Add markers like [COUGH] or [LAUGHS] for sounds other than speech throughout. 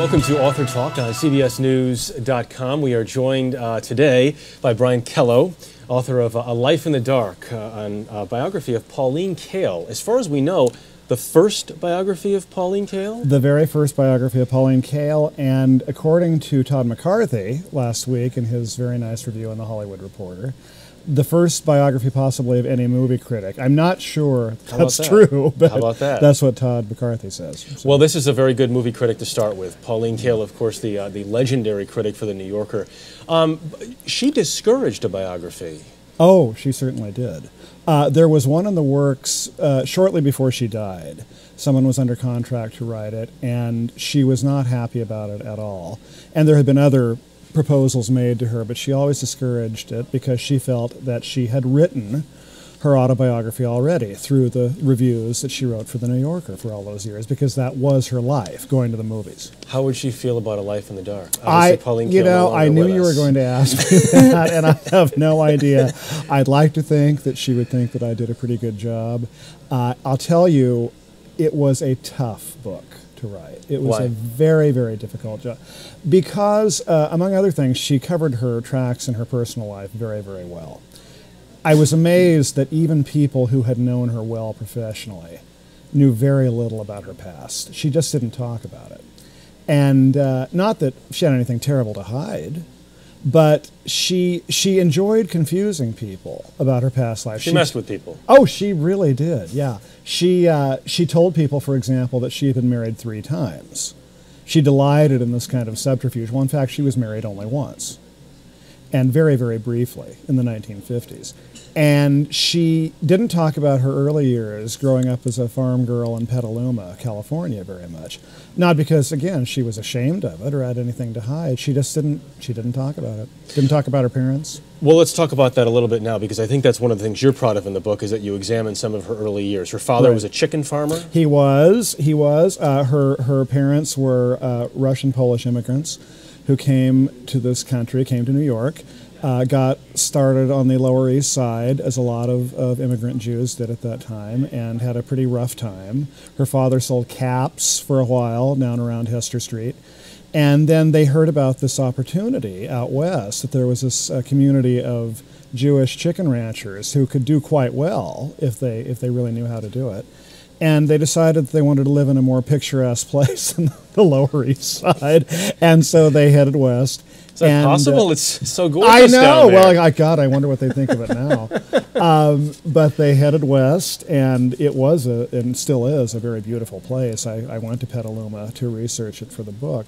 Welcome to Author Talk on CBSNews.com. We are joined uh, today by Brian Kellow, author of uh, A Life in the Dark, uh, a biography of Pauline Kael. As far as we know, the first biography of Pauline Kael? The very first biography of Pauline Kael, and according to Todd McCarthy last week in his very nice review in The Hollywood Reporter, the first biography possibly of any movie critic. I'm not sure that's that? true, but How about that? that's what Todd McCarthy says. So- Well, this is a very good movie critic to start with. Pauline Kael, of course, the, uh, the legendary critic for The New Yorker. Um, she discouraged a biography. Oh, she certainly did. Uh, there was one in the works uh, shortly before she died. Someone was under contract to write it, and she was not happy about it at all. And there had been other proposals made to her, but she always discouraged it because she felt that she had written her autobiography already through the reviews that she wrote for The New Yorker for all those years, because that was her life, going to the movies. How would she feel about A Life in the Dark? I, Pauline you know, I knew you were going to ask me [LAUGHS] that, and I have no idea. [LAUGHS] I'd like to think that she would think that I did a pretty good job. Uh, I'll tell you, it was a tough book to write. It was Why? a very, very difficult job because, uh, among other things, she covered her tracks in her personal life very, very well. I was amazed that even people who had known her well professionally knew very little about her past. She just didn't talk about it. And uh, not that she had anything terrible to hide, but she she enjoyed confusing people about her past life. She messed with people. Oh, she really did. Yeah, she uh, she told people, for example, that she had been married three times. She delighted in this kind of subterfuge. Well, in fact, she was married only once, and very very briefly in the 1950s. And she didn't talk about her early years growing up as a farm girl in Petaluma, California, very much. Not because, again, she was ashamed of it or had anything to hide. She just didn't. She didn't talk about it. Didn't talk about her parents. Well, let's talk about that a little bit now because I think that's one of the things you're proud of in the book is that you examine some of her early years. Her father Right. was a chicken farmer. He was. He was. Uh, her her parents were uh, Russian Polish immigrants who came to this country, came to New York, uh, got started on the Lower East Side, as a lot of, of immigrant Jews did at that time, and had a pretty rough time. Her father sold caps for a while down around Hester Street. And then they heard about this opportunity out west that there was this uh, community of Jewish chicken ranchers who could do quite well if they if they really knew how to do it. And they decided that they wanted to live in a more picturesque [LAUGHS] place than the Lower East Side, and so they headed west. Is that and, uh, possible? it's so gorgeous I know. Well, I, God, I wonder what they think of it now. [LAUGHS] um, but they headed west, and it was a, and still is, a very beautiful place. I, I went to Petaluma to research it for the book,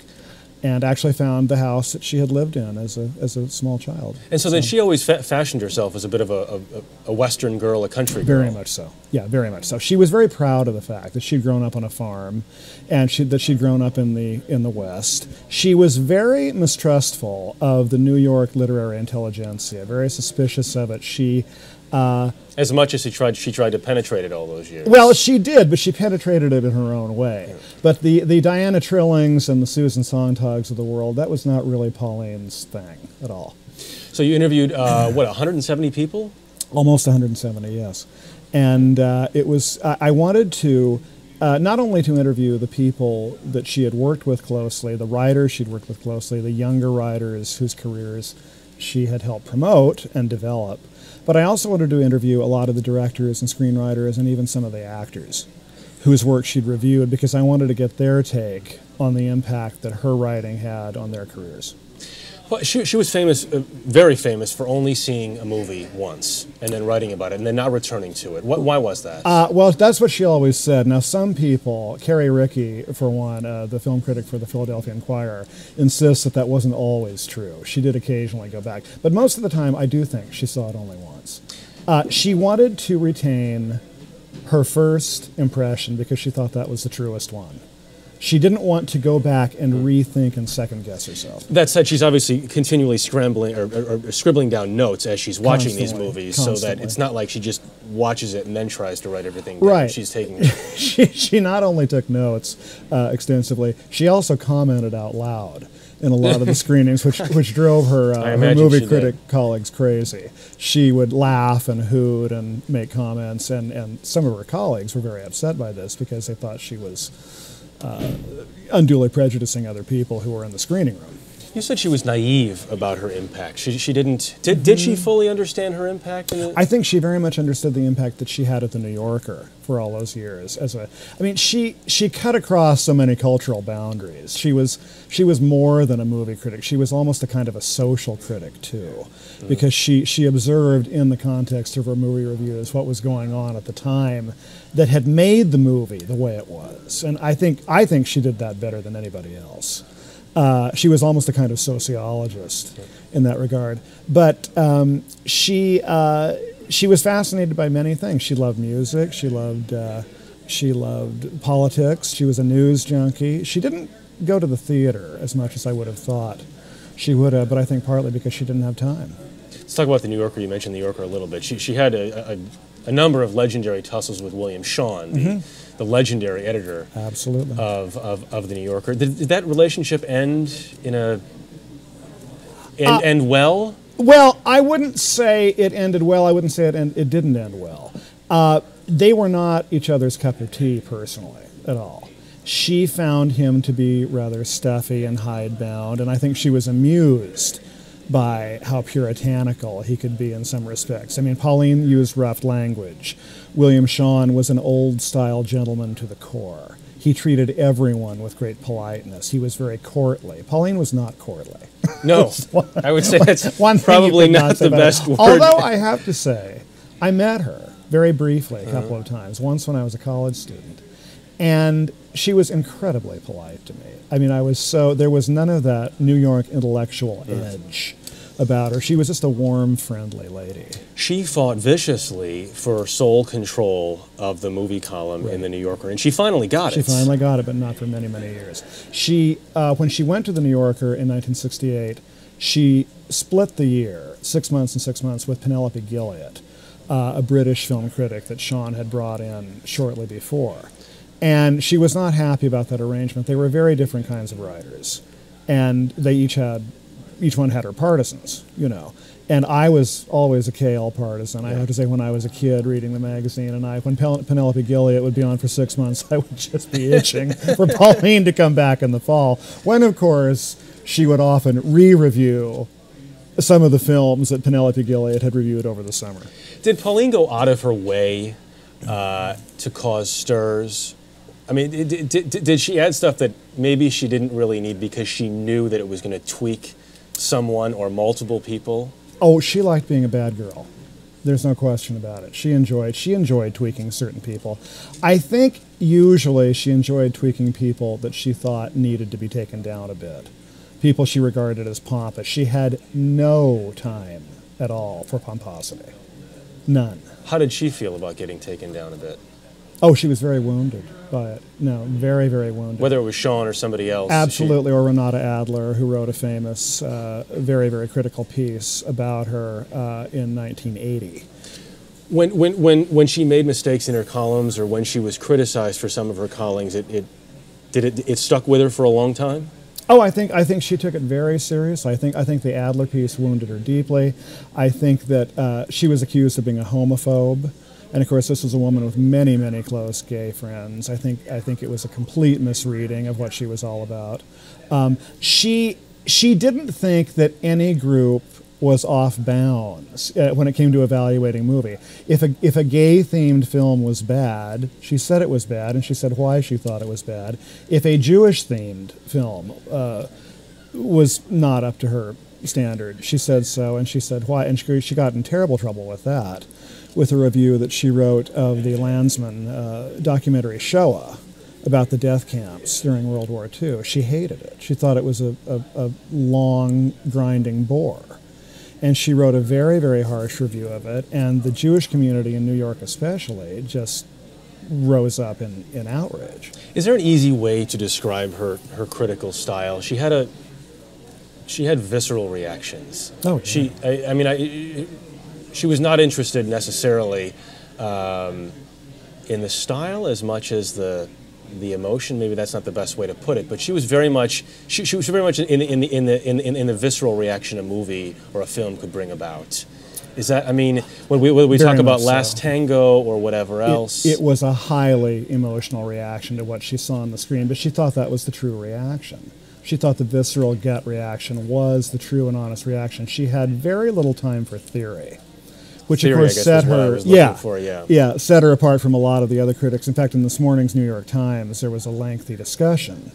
and actually found the house that she had lived in as a as a small child. and so then she always fa- fashioned herself as a bit of a, a, a Western girl, a country girl. Very much so. Yeah, very much so. She was very proud of the fact that she'd grown up on a farm, and she, that she'd grown up in the in the West. She was very mistrustful of the New York literary intelligentsia. Very suspicious of it. She. Uh, As much as she tried, she tried to penetrate it all those years. well, she did, but she penetrated it in her own way. But the, the Diana Trillings and the Susan Sontags of the world, that was not really Pauline's thing at all. so you interviewed uh, [CLEARS THROAT] what 170 people. Almost 170, yes. And uh, it was, I I wanted to uh, not only to interview the people that she had worked with closely, the writers she'd worked with closely, the younger writers whose careers she had helped promote and develop, but I also wanted to interview a lot of the directors and screenwriters and even some of the actors whose work she'd reviewed because I wanted to get their take on the impact that her writing had on their careers. Well, she, she was famous, uh, very famous, for only seeing a movie once and then writing about it and then not returning to it. What, why was that? Uh, well, that's what she always said. Now, some people, Carrie Rickey, for one, uh, the film critic for the Philadelphia Inquirer, insists that that wasn't always true. She did occasionally go back. But most of the time, I do think she saw it only once. Uh, she wanted to retain her first impression because she thought that was the truest one. She didn't want to go back and rethink and second guess herself. That said, she's obviously continually scrambling or, or, or scribbling down notes as she's watching these Constantly, movies, so that it's not like she just watches it and then tries to write everything down. Right. She's taking. [LAUGHS] she, she not only took notes uh, extensively, she also commented out loud in a lot of the [LAUGHS] screenings, which which drove her, uh, her movie critic did. colleagues crazy. She would laugh and hoot and make comments, and, and some of her colleagues were very upset by this because they thought she was unduly prejudicing other people who were in the screening room. You said she was naive about her impact. She, she didn't. Did, did she mm-hmm. fully understand her impact? I think she very much understood the impact that she had at the New Yorker for all those years. As a, I mean, she she cut across so many cultural boundaries. She was she was more than a movie critic. She was almost a kind of a social critic too, mm. because she she observed in the context of her movie reviews what was going on at the time that had made the movie the way it was. And I think I think she did that better than anybody else. Uh, she was almost a kind of sociologist in that regard. But um, she uh, she was fascinated by many things. She loved music. She loved uh, she loved politics. She was a news junkie. She didn't go to the theater as much as I would have thought she would have, but I think partly because she didn't have time. Let's talk about the New Yorker. You mentioned the New Yorker a little bit. She, she had a, a, a number of legendary tussles with William Shawn, the, the legendary editor Absolutely. of, of, of the New Yorker. Did, did that relationship end in a end, Uh, end well? Well, I wouldn't say it ended well. I wouldn't say it, end, it didn't end well. Uh, they were not each other's cup of tea personally at all. She found him to be rather stuffy and hidebound, and I think she was amused by how puritanical he could be in some respects. I mean, Pauline used rough language. William Shawn was an old style gentleman to the core. He treated everyone with great politeness. He was very courtly. Pauline was not courtly. [LAUGHS] No. I would say that's [LAUGHS] One probably not the best word. Although I have to say, I met her very briefly a Uh-huh. couple of times. Once when I was a college student, and she was incredibly polite to me. I mean, I was so there was none of that New York intellectual edge about her. She was just a warm, friendly lady. She fought viciously for sole control of the movie column in the New Yorker, and she finally got She it. She finally got it, but not for many, many years. She, uh, when she went to the New Yorker in 1968, she split the year, six months and six months, with Penelope Gilliatt, uh, a British film critic that Shawn had brought in shortly before. And she was not happy about that arrangement. They were very different kinds of writers, and they each had, each one had her partisans, you know. And I was always a Kael partisan. I have to say, when I was a kid reading the magazine, and I, when Pel- Penelope Gilliatt would be on for six months, [LAUGHS] I would just be itching [LAUGHS] for Pauline to come back in the fall. When, of course, she would often re-review some of the films that Penelope Gilliatt had reviewed over the summer. Did Pauline go out of her way uh, to cause stirs? I mean, did, did, did she add stuff that maybe she didn't really need because she knew that it was going to tweak someone or multiple people? Oh, she liked being a bad girl. There's no question about it. She enjoyed she enjoyed tweaking certain people. I think usually she enjoyed tweaking people that she thought needed to be taken down a bit. People she regarded as pompous. She had no time at all for pomposity. None. How did she feel about getting taken down a bit? Oh, she was very wounded by it. No, very, very wounded. Whether it was Shawn or somebody else? she- Absolutely, or Renata Adler, who wrote a famous, uh, very, very critical piece about her uh, in 1980. when, when, when, when she made mistakes in her columns or when she was criticized for some of her callings, it, it, did it, it stuck with her for a long time? Oh, I think I think she took it very serious. I think I think the Adler piece wounded her deeply. I think that uh, she was accused of being a homophobe, and of course, this was a woman with many, many close gay friends. I think I think it was a complete misreading of what she was all about. Um, she she didn't think that any group was off bounds uh, when it came to evaluating movie. If a if a gay themed film was bad, she said it was bad, and she said why she thought it was bad. If a Jewish themed film uh, was not up to her standard, she said so, and she said why, and she, she got in terrible trouble with that, with a review that she wrote of the Lanzmann uh, documentary Shoah about the death camps during World War II. She hated it. She thought it was a, a, a long, grinding bore and she wrote a very, very harsh review of it. And the Jewish community in New York, especially, just rose up in, in outrage. Is there an easy way to describe her, her critical style? She had a she had visceral reactions. Oh, yeah. She I, I mean I, she was not interested necessarily um, in the style as much as the the emotion. Maybe that's not the best way to put it, but she was very much she, she was very much in, in, the in the in the in, in the visceral reaction a movie or a film could bring about. Is that? I mean, when we when we Very talk about Last so. Tango or whatever else, It, it was a highly emotional reaction to what she saw on the screen, but she thought that was the true reaction. She thought the visceral gut reaction was the true and honest reaction. She had very little time for theory, which Theory, of course set was what I her yeah for, yeah. yeah set her apart from a lot of the other critics. In fact, in this morning's New York Times, there was a lengthy discussion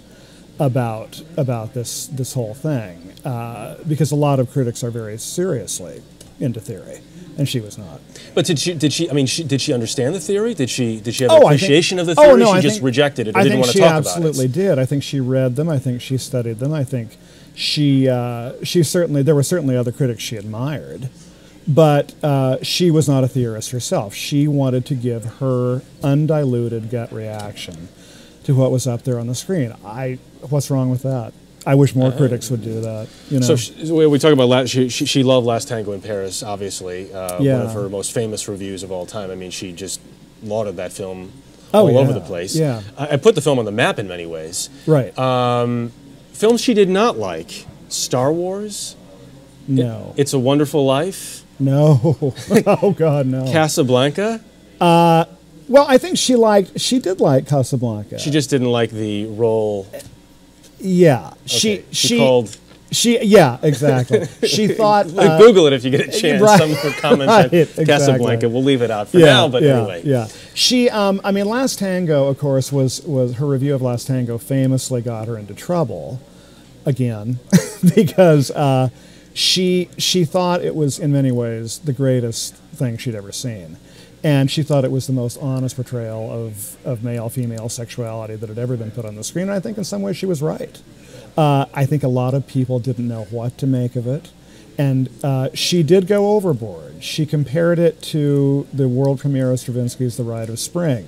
about about this this whole thing uh, because a lot of critics are very seriously into theory, and she was not. But did she? Did she? I mean, she, did she understand the theory? Did she? Did she have Oh, an think- appreciation of the theory? oh, theory? no, she I just think- rejected it I didn't think want to she talk absolutely about it. did. I think she read them. I think she studied them. I think she uh, she certainly there were certainly other critics she admired, but uh, she was not a theorist herself. She wanted to give her undiluted gut reaction to what was up there on the screen. I what's wrong with that? I wish more critics would do that. You know. So she, we talk about last, she, she, she loved Last Tango in Paris, obviously. Uh, Yeah. One of her most famous reviews of all time. I mean, she just lauded that film Oh, all over the place. yeah. I, I put the film on the map in many ways. right. uh, Films she did not like Star Wars, no. It's a Wonderful Life, no. [LAUGHS] oh God, no. Casablanca. well, I think she liked. She did like Casablanca. She just didn't like the role. yeah. She Okay, she called. She yeah exactly. She [LAUGHS] thought uh, Google it if you get a chance. right, Some of her comments [LAUGHS] right, on exactly. Casablanca. We'll leave it out for yeah, now, but yeah, anyway. yeah. She um, I mean Last Tango of course was was her review of Last Tango famously got her into trouble again because uh, she she thought it was in many ways the greatest thing she'd ever seen. And she thought it was the most honest portrayal of, of male female sexuality that had ever been put on the screen. And I think in some ways she was right. Uh, I think a lot of people didn't know what to make of it. And uh, she did go overboard. She compared it to the world premiere of Stravinsky's The Rite of Spring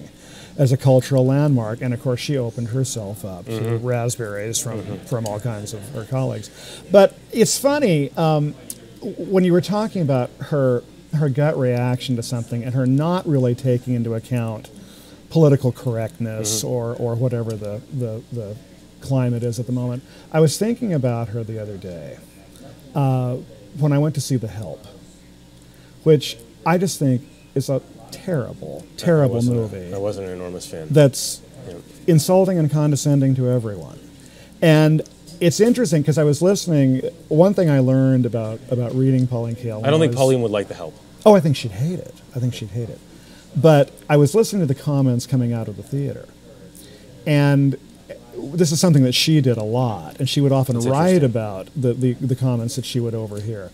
as a cultural landmark. And of course, she opened herself up to raspberries from, from all kinds of her colleagues. But it's funny, um, when you were talking about her, her gut reaction to something and her not really taking into account political correctness or, or whatever the, the, the climate is at the moment. I was thinking about her the other day uh, when I went to see The Help, which I just think is a terrible, terrible wasn't movie I wasn't an enormous fan. that's Yeah. insulting and condescending to everyone. And it's interesting because I was listening. One thing I learned about, about reading Pauline Kael. I don't think was- Pauline would like the help. Oh, I think she'd hate it. I think she'd hate it. But I was listening to the comments coming out of the theater, and this is something that she did a lot, and she would often That's write about the, the, the comments that she would overhear.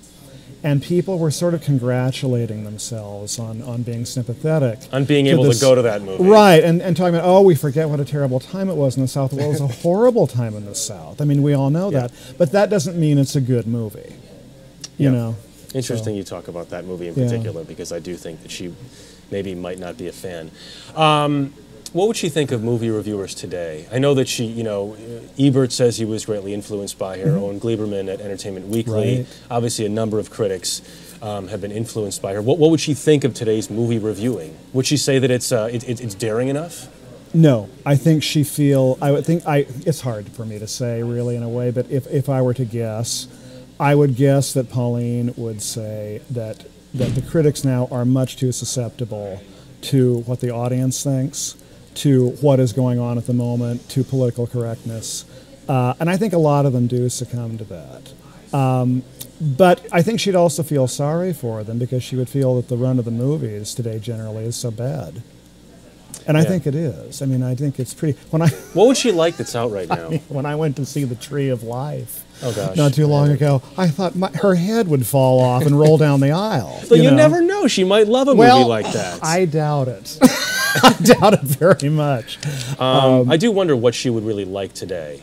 And people were sort of congratulating themselves on, on being sympathetic. On being able to go to that movie. Right, and, and talking about, oh, we forget what a terrible time it was in the South. Well, it was a [LAUGHS] horrible time in the South. I mean, we all know Yeah. that. But that doesn't mean it's a good movie. You Yeah. know? Interesting you talk about that movie in Yeah. particular because I do think that she maybe might not be a fan. Um, what would she think of movie reviewers today? I know that she, you know, Ebert says he was greatly influenced by her. Owen Gleiberman at Entertainment Weekly. Right. Obviously, a number of critics um, have been influenced by her. What, what would she think of today's movie reviewing? Would she say that it's uh, it, it, it's daring enough? No, I think she feel. I would think. I. It's hard for me to say, really, in a way. But if if I were to guess, I would guess that Pauline would say that that the critics now are much too susceptible to what the audience thinks, to what is going on at the moment, to political correctness, uh, and I think a lot of them do succumb to that. Um, but I think she'd also feel sorry for them because she would feel that the run of the movies today generally is so bad. And I think it is. I mean, I think it's pretty. When I [LAUGHS] What would she like that's out right [LAUGHS] now? when I went to see the Tree of Life Oh gosh. not too long ago, I thought my, her head would fall off and roll down the aisle. [LAUGHS] But you, know? never know. She might love a well, movie like that. I doubt it. [LAUGHS] I doubt it very much. Um, I do wonder what she would really like today.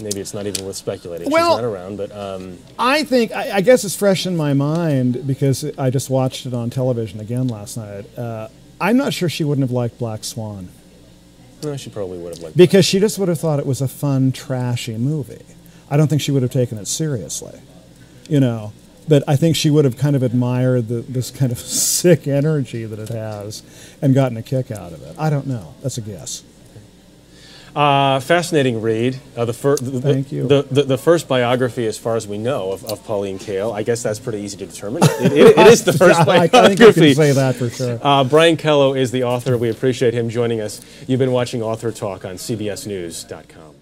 Maybe it's not even worth speculating. Well- She's not around, but um, I think I, I guess it's fresh in my mind because I just watched it on television again last night. Uh, I'm not sure she wouldn't have liked Black Swan no, she probably would have liked. because she just would have thought it was a fun, trashy movie. I don't think she would have taken it seriously, you know. But I think she would have kind of admired the, this kind of sick energy that it has and gotten a kick out of it. I don't know. That's a guess. Uh, fascinating read. Uh, the, fir- the, Thank you. The, the, the first biography, as far as we know, of, of Pauline Kael. I guess that's pretty easy to determine. It, it, it is the [LAUGHS] first Yeah, I think you can say that for sure. Uh, Brian Kellow is the author. We appreciate him joining us. You've been watching Author Talk on CBSNews.com.